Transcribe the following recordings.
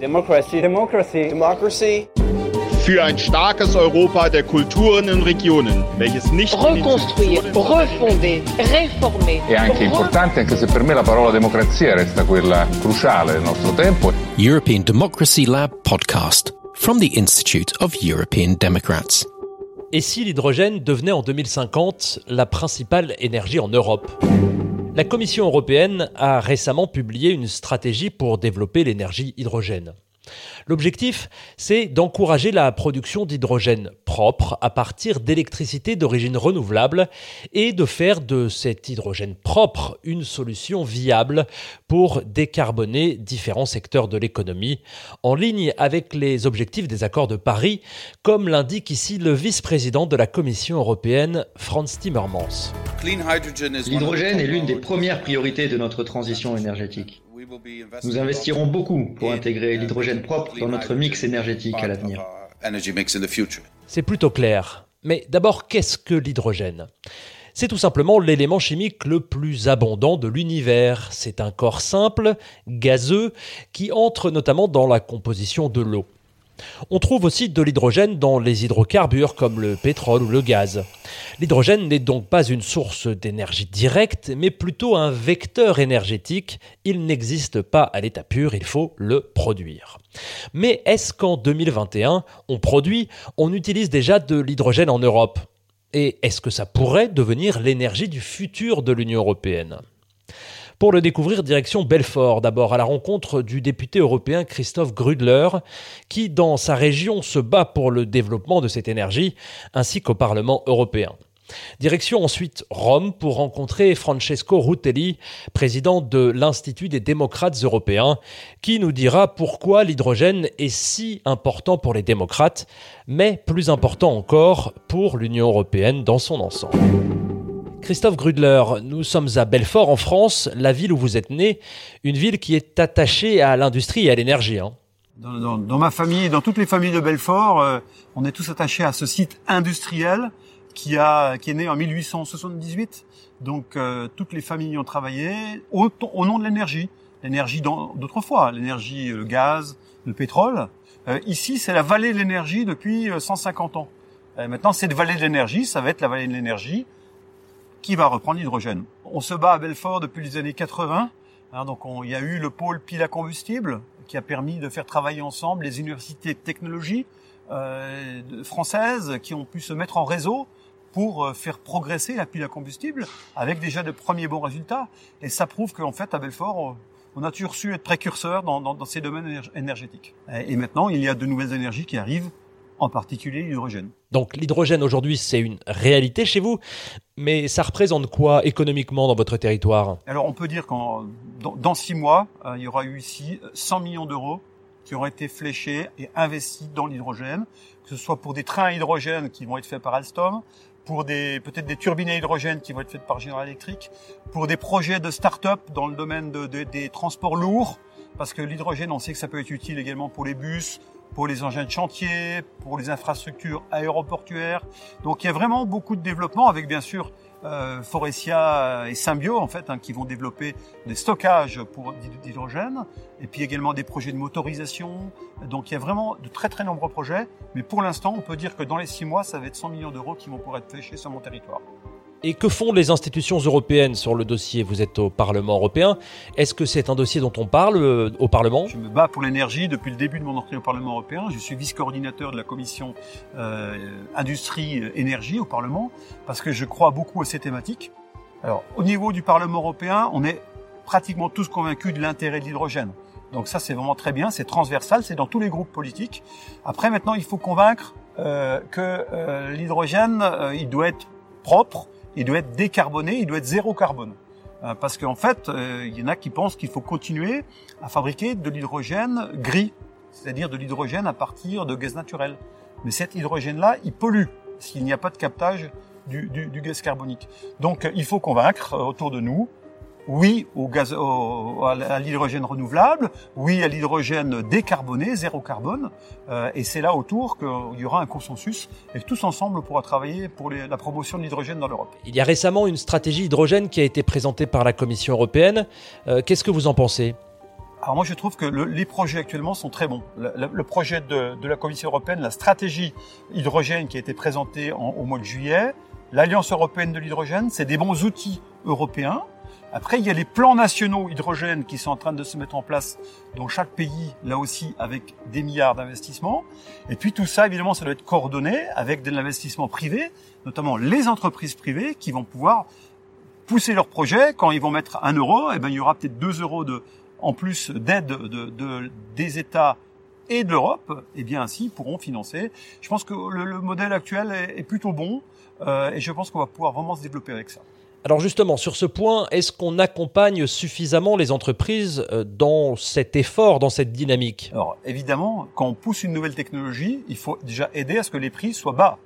Democracy. Democracy. Democracy. Für ein starkes Europa der Kulturen und Regionen, welches nicht Reconstruire, refonder, réformer. È anche importante, anche se per me la parola democrazia resta quella cruciale del nostro tempo. European Democracy Lab podcast from the Institute of European Democrats. Et si l'hydrogène devenait en 2050 la principale énergie en Europe? La Commission européenne a récemment publié une stratégie pour développer l'énergie hydrogène. L'objectif, c'est d'encourager la production d'hydrogène propre à partir d'électricité d'origine renouvelable et de faire de cet hydrogène propre une solution viable pour décarboner différents secteurs de l'économie, en ligne avec les objectifs des accords de Paris, comme l'indique ici le vice-président de la Commission européenne, Franz Timmermans. L'hydrogène est l'une des premières priorités de notre transition énergétique. Nous investirons beaucoup pour intégrer l'hydrogène propre dans notre mix énergétique à l'avenir. C'est plutôt clair. Mais d'abord, qu'est-ce que l'hydrogène? C'est tout simplement l'élément chimique le plus abondant de l'univers. C'est un corps simple, gazeux, qui entre notamment dans la composition de l'eau. On trouve aussi de l'hydrogène dans les hydrocarbures comme le pétrole ou le gaz. L'hydrogène n'est donc pas une source d'énergie directe, mais plutôt un vecteur énergétique. Il n'existe pas à l'état pur, il faut le produire. Mais est-ce qu'en 2021, on produit, on utilise déjà de l'hydrogène en Europe? Et est-ce que ça pourrait devenir l'énergie du futur de l'Union européenne? Pour le découvrir, direction Belfort, d'abord à la rencontre du député européen Christophe Grudler, qui dans sa région se bat pour le développement de cette énergie, ainsi qu'au Parlement européen. Direction ensuite Rome pour rencontrer Francesco Rutelli, président de l'Institut des démocrates européens, qui nous dira pourquoi l'hydrogène est si important pour les démocrates, mais plus important encore pour l'Union européenne dans son ensemble. Christophe Grudler, nous sommes à Belfort en France, la ville où vous êtes né, une ville qui est attachée à l'industrie et à l'énergie. Hein. Dans, ma famille, dans toutes les familles de Belfort, euh, on est tous attachés à ce site industriel qui a qui est né en 1878. Donc euh, toutes les familles y ont travaillé au, nom de l'énergie, l'énergie d'autrefois, l'énergie, le gaz, le pétrole. Euh, ici, c'est la vallée de l'énergie depuis 150 ans. maintenant, cette vallée de l'énergie, ça va être la vallée de l'énergie qui va reprendre l'hydrogène. On se bat à Belfort depuis les années 80. Hein, donc il y a eu le pôle pile à combustible qui a permis de faire travailler ensemble les universités de technologie euh, françaises qui ont pu se mettre en réseau pour euh, faire progresser la pile à combustible avec déjà de premiers bons résultats. Et ça prouve qu'en fait à Belfort, on a toujours su être précurseur dans, dans, dans ces domaines énergétiques. Et maintenant, il y a de nouvelles énergies qui arrivent en particulier l'hydrogène. Donc l'hydrogène aujourd'hui c'est une réalité chez vous, mais ça représente quoi économiquement dans votre territoire? Alors on peut dire qu'en dans, six mois, euh, il y aura eu ici 100 millions d'euros qui auront été fléchés et investis dans l'hydrogène, que ce soit pour des trains à hydrogène qui vont être faits par Alstom, pour des peut-être des turbines à hydrogène qui vont être faites par General Electric, pour des projets de start-up dans le domaine des transports lourds, parce que l'hydrogène, on sait que ça peut être utile également pour les bus, pour les engins de chantier, pour les infrastructures aéroportuaires. Donc il y a vraiment beaucoup de développement avec bien sûr euh, Forestia et Symbio en fait hein, qui vont développer des stockages pour d'hydrogène et puis également des projets de motorisation. Donc il y a vraiment de très très nombreux projets, mais pour l'instant on peut dire que dans les six mois ça va être 100 millions d'euros qui vont pouvoir être fléchés sur mon territoire. Et que font les institutions européennes sur le dossier Vous êtes au Parlement européen. Est-ce que c'est un dossier dont on parle euh, au Parlement? Je me bats pour l'énergie depuis le début de mon entrée au Parlement européen. Je suis vice-coordinateur de la commission euh, industrie-énergie au Parlement parce que je crois beaucoup à ces thématiques. Alors, au niveau du Parlement européen, on est pratiquement tous convaincus de l'intérêt de l'hydrogène. Donc ça, c'est vraiment très bien, c'est transversal, c'est dans tous les groupes politiques. Après, maintenant, il faut convaincre euh, que euh, l'hydrogène, euh, il doit être propre, il doit être décarboné, il doit être zéro carbone. Euh, parce qu'en fait, euh, il y en a qui pensent qu'il faut continuer à fabriquer de l'hydrogène gris, c'est-à-dire de l'hydrogène à partir de gaz naturel. Mais cet hydrogène-là, il pollue s'il n'y a pas de captage du, gaz carbonique. Donc il faut convaincre euh, autour de nous oui au gaz, à l'hydrogène renouvelable, oui à l'hydrogène décarboné, zéro carbone, euh, et c'est là autour qu'il y aura un consensus et que tous ensemble on pourra travailler pour la promotion de l'hydrogène dans l'Europe. Il y a récemment une stratégie hydrogène qui a été présentée par la Commission européenne. Euh, qu'est-ce que vous en pensez? Alors moi je trouve que les projets actuellement sont très bons. Le, projet de, la Commission européenne, la stratégie hydrogène qui a été présentée au mois de juillet, l'Alliance européenne de l'hydrogène, c'est des bons outils européens. Après, il y a les plans nationaux hydrogène qui sont en train de se mettre en place dans chaque pays, là aussi avec des milliards d'investissements. Et puis tout ça, évidemment, ça doit être coordonné avec de l'investissement privé, notamment les entreprises privées qui vont pouvoir pousser leurs projets. Quand ils vont mettre un euro, eh ben, il y aura peut-être deux euros de, en plus d'aide de, des États et de l'Europe, eh bien ainsi pourront financer. Je pense que le, modèle actuel est, plutôt bon euh, et je pense qu'on va pouvoir vraiment se développer avec ça. Alors justement, sur ce point, est-ce qu'on accompagne suffisamment les entreprises euh, dans cet effort, dans cette dynamique? Alors évidemment, quand on pousse une nouvelle technologie, il faut déjà aider à ce que les prix soient bas.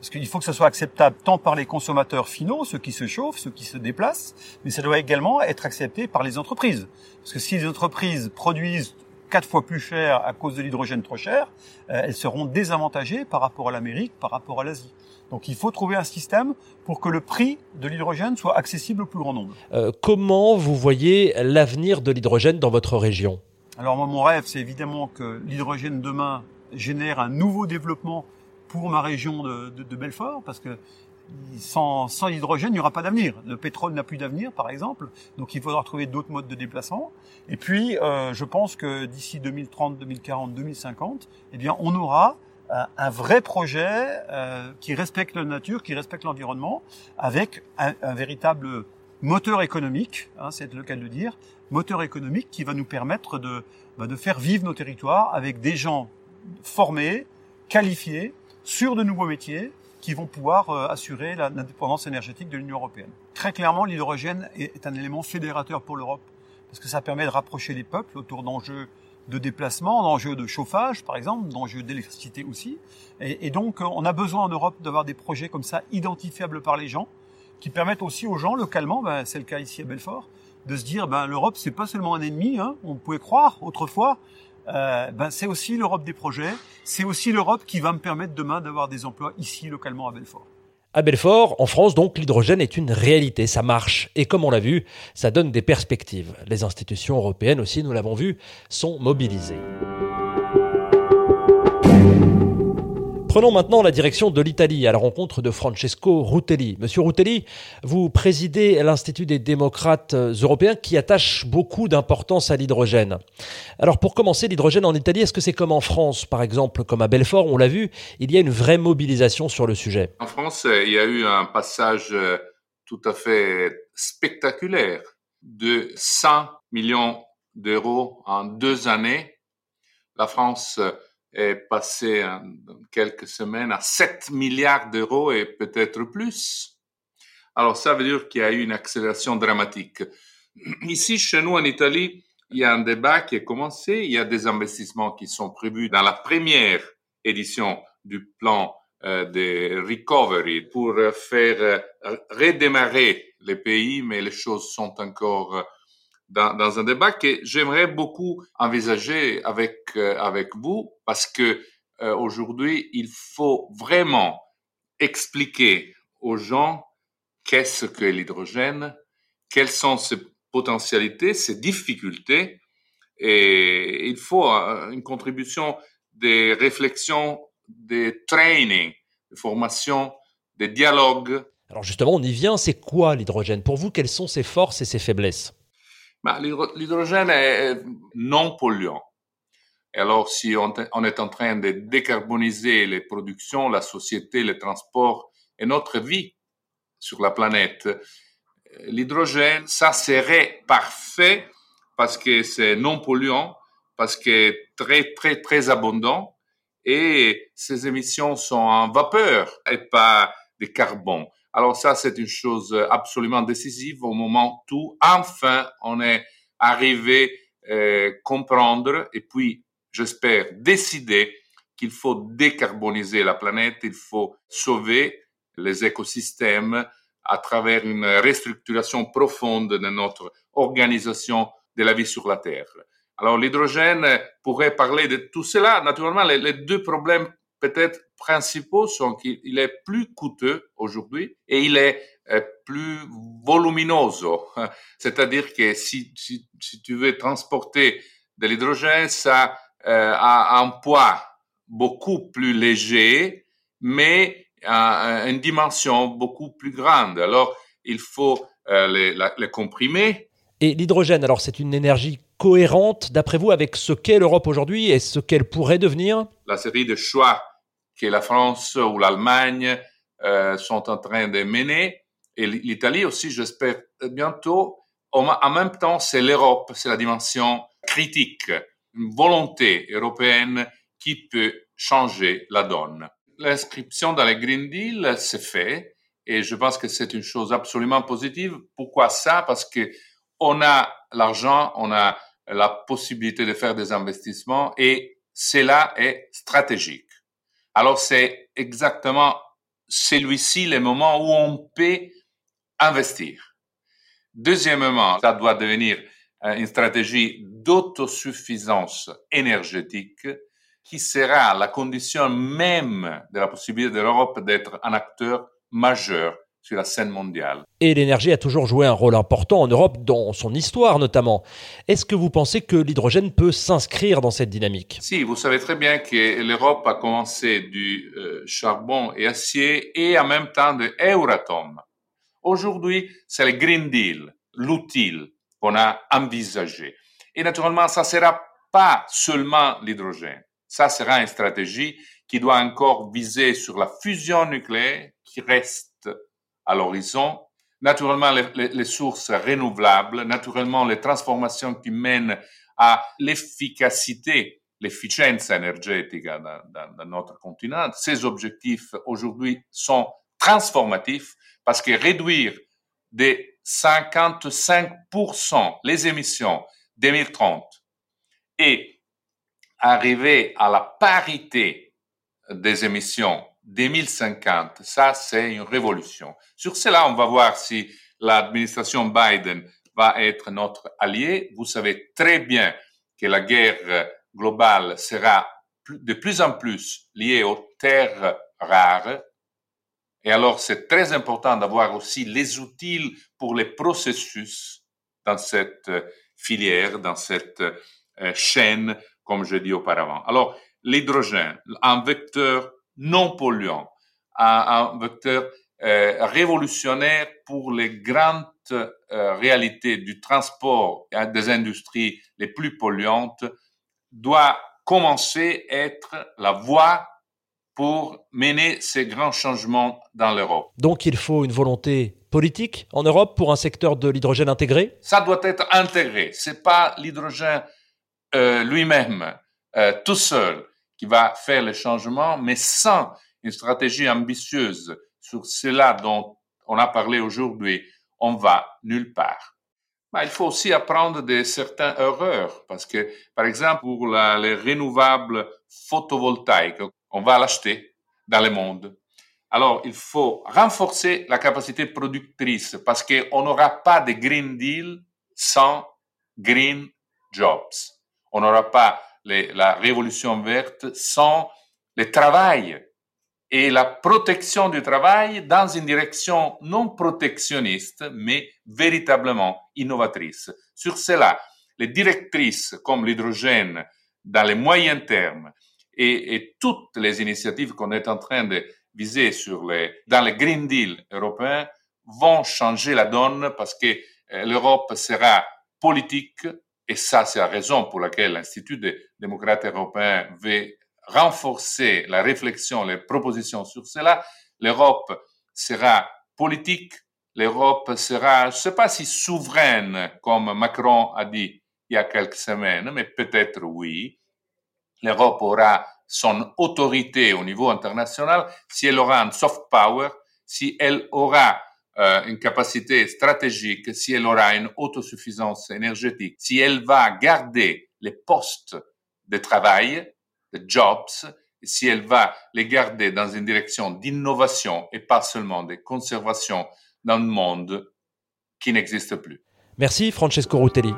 Parce qu'il faut que ça soit acceptable tant par les consommateurs finaux, ceux qui se chauffent, ceux qui se déplacent, mais ça doit également être accepté par les entreprises. Parce que si les entreprises produisent quatre fois plus cher à cause de l'hydrogène trop cher, euh, elles seront désavantagées par rapport à l'Amérique, par rapport à l'Asie. Donc il faut trouver un système pour que le prix de l'hydrogène soit accessible au plus grand nombre. Euh, comment vous voyez l'avenir de l'hydrogène dans votre région? Alors moi, mon rêve, c'est évidemment que l'hydrogène demain génère un nouveau développement pour ma région de, de, de Belfort, parce que sans, sans l'hydrogène, il n'y aura pas d'avenir. Le pétrole n'a plus d'avenir, par exemple, donc il faudra trouver d'autres modes de déplacement. Et puis, euh, je pense que d'ici 2030, 2040, 2050, eh bien, on aura un, un vrai projet euh, qui respecte la nature, qui respecte l'environnement, avec un, un, véritable moteur économique, hein, c'est le cas de le dire, moteur économique qui va nous permettre de, bah, de faire vivre nos territoires avec des gens formés, qualifiés, sur de nouveaux métiers qui vont pouvoir euh, assurer l'indépendance énergétique de l'Union européenne. Très clairement, l'hydrogène est un élément fédérateur pour l'Europe, parce que ça permet de rapprocher les peuples autour d'enjeux de déplacement, d'enjeux de chauffage, par exemple, d'enjeux d'électricité aussi. Et, donc, on a besoin en Europe d'avoir des projets comme ça, identifiables par les gens, qui permettent aussi aux gens, localement, ben, c'est le cas ici à Belfort, de se dire, ben, l'Europe, c'est pas seulement un ennemi, hein, on pouvait croire autrefois, euh, ben c'est aussi l'Europe des projets, c'est aussi l'Europe qui va me permettre demain d'avoir des emplois ici localement à Belfort. À Belfort, en France, donc, l'hydrogène est une réalité, ça marche. Et comme on l'a vu, ça donne des perspectives. Les institutions européennes aussi, nous l'avons vu, sont mobilisées. Prenons maintenant la direction de l'Italie à la rencontre de Francesco Rutelli. Monsieur Rutelli, vous présidez l'Institut des démocrates européens qui attache beaucoup d'importance à l'hydrogène. Alors pour commencer, l'hydrogène en Italie, est-ce que c'est comme en France, par exemple, comme à Belfort, on l'a vu, il y a une vraie mobilisation sur le sujet? En France, il y a eu un passage euh, tout à fait spectaculaire de 100 millions d'euros en deux années. La France est passé en quelques semaines à 7 milliards d'euros et peut-être plus. Alors ça veut dire qu'il y a eu une accélération dramatique. Ici, chez nous en Italie, il y a un débat qui est commencé, il y a des investissements qui sont prévus dans la première édition du plan euh, de recovery pour faire euh, redémarrer les pays, mais les choses sont encore dans, un débat que j'aimerais beaucoup envisager avec euh, avec vous parce que euh, aujourd'hui il faut vraiment expliquer aux gens qu'est-ce que l'hydrogène, quelles sont ses potentialités, ses difficultés, et il faut euh, une contribution des réflexions, des trainings, des formations, des dialogues. Alors justement, on y vient, c'est quoi l'hydrogène? Pour vous, quelles sont ses forces et ses faiblesses? L'hydrogène est non polluant. Et alors, si on, est en train de décarboniser les productions, la société, les transports et notre vie sur la planète, l'hydrogène, ça serait parfait parce que c'est non polluant, parce que très, très, très abondant et ses émissions sont en vapeur et pas de carbone. Alors ça, c'est une chose absolument décisive au moment où enfin on est arrivé à euh, comprendre et puis, j'espère, décider qu'il faut décarboniser la planète, il faut sauver les écosystèmes à travers une restructuration profonde de notre organisation de la vie sur la Terre. Alors l'hydrogène pourrait parler de tout cela. Naturellement, les deux problèmes peut-être principaux sont qu'il est plus coûteux aujourd'hui et il est euh, plus volumineux. C'est-à-dire que si, si, si, tu veux transporter de l'hydrogène, ça euh, a un poids beaucoup plus léger, mais à une dimension beaucoup plus grande. Alors, il faut euh, les, les comprimer. Et l'hydrogène, alors c'est une énergie cohérente, d'après vous, avec ce qu'est l'Europe aujourd'hui et ce qu'elle pourrait devenir? La série de choix que la France ou l'Allemagne euh, sont en train de mener, et l'Italie aussi, j'espère bientôt, en même temps, c'est l'Europe, c'est la dimension critique, une volonté européenne qui peut changer la donne. L'inscription dans le Green Deal, c'est fait et je pense que c'est une chose absolument positive. Pourquoi ça? Parce que on a l'argent, on a la possibilité de faire des investissements et cela est stratégique. Alors c'est exactement celui-ci le moment où on peut investir. Deuxièmement, ça doit devenir euh, une stratégie d'autosuffisance énergétique qui sera la condition même de la possibilité de l'Europe d'être un acteur majeur sur la scène mondiale. Et l'énergie a toujours joué un rôle important en Europe, dans son histoire notamment. Est-ce que vous pensez que l'hydrogène peut s'inscrire dans cette dynamique? Si, vous savez très bien que l'Europe a commencé du euh, charbon et acier et en même temps de Euratom. Aujourd'hui, c'est le Green Deal, l'outil qu'on a envisagé. Et naturellement, ça ne sera pas seulement l'hydrogène. Ça sera une stratégie qui doit encore viser sur la fusion nucléaire qui reste à l'horizon, naturellement les, sources renouvelables, naturellement les transformations qui mènent à l'efficacité, l'efficience énergétique dans, dans, notre continent. Ces objectifs aujourd'hui sont transformatifs parce que réduire de 55% les émissions 2030 et arriver à la parité des émissions 2050, ça c'est une révolution. Sur cela, on va voir si l'administration Biden va être notre allié. Vous savez très bien que la guerre globale sera de plus en plus liée aux terres rares. Et alors, c'est très important d'avoir aussi les outils pour les processus dans cette filière, dans cette euh, chaîne comme je dis auparavant. Alors, l'hydrogène, un vecteur non polluant, un, vecteur euh, révolutionnaire pour les grandes euh, réalités du transport et des industries les plus polluantes, doit commencer à être la voie pour mener ces grands changements dans l'Europe. Donc il faut une volonté politique en Europe pour un secteur de l'hydrogène intégré? Ça doit être intégré. C'est pas l'hydrogène euh, lui-même, euh, tout seul, qui va faire le changement, mais sans une stratégie ambitieuse sur cela dont on a parlé aujourd'hui, on va nulle part. il faut aussi apprendre de certaines erreurs, parce que, par exemple, pour les renouvelables photovoltaïques, on va l'acheter dans le monde. Alors, il faut renforcer la capacité productrice, parce qu'on n'aura pas de Green Deal sans Green Jobs. On n'aura pas la révolution verte sans le travail et la protection du travail dans une direction non protectionniste, mais véritablement innovatrice. Sur cela, les directrices comme l'hydrogène dans les moyens termes et, toutes les initiatives qu'on est en train de viser dans le Green Deal européen vont changer la donne parce que euh, l'Europe sera politique, et ça, c'est la raison pour laquelle l'Institut des démocrates européens veut renforcer la réflexion, les propositions sur cela. L'Europe sera politique, l'Europe sera, je ne sais pas si souveraine, comme Macron a dit il y a quelques semaines, mais peut-être oui. L'Europe aura son autorité au niveau international si elle aura un soft power, si elle aura euh, une capacité stratégique, si elle aura une autosuffisance énergétique, si elle va garder les postes de travail, de jobs, si elle va les garder dans une direction d'innovation et pas seulement de conservation dans le monde qui n'existe plus. Merci Francesco Rutelli.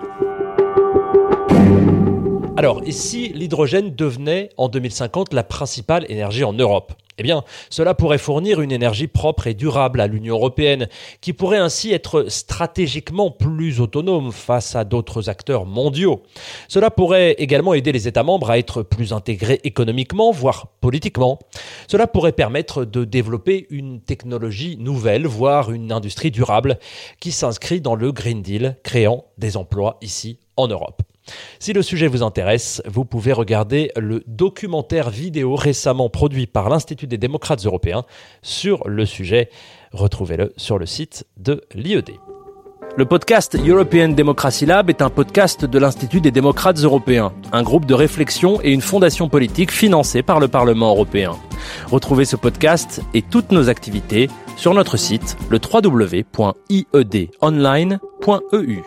Alors, et si l'hydrogène devenait en 2050 la principale énergie en Europe Eh bien, cela pourrait fournir une énergie propre et durable à l'Union européenne, qui pourrait ainsi être stratégiquement plus autonome face à d'autres acteurs mondiaux. Cela pourrait également aider les États membres à être plus intégrés économiquement, voire politiquement. Cela pourrait permettre de développer une technologie nouvelle, voire une industrie durable, qui s'inscrit dans le Green Deal, créant des emplois ici en Europe. Si le sujet vous intéresse, vous pouvez regarder le documentaire vidéo récemment produit par l'Institut des démocrates européens sur le sujet. Retrouvez-le sur le site de l'IED. Le podcast European Democracy Lab est un podcast de l'Institut des démocrates européens, un groupe de réflexion et une fondation politique financée par le Parlement européen. Retrouvez ce podcast et toutes nos activités sur notre site le www.iedonline.eu.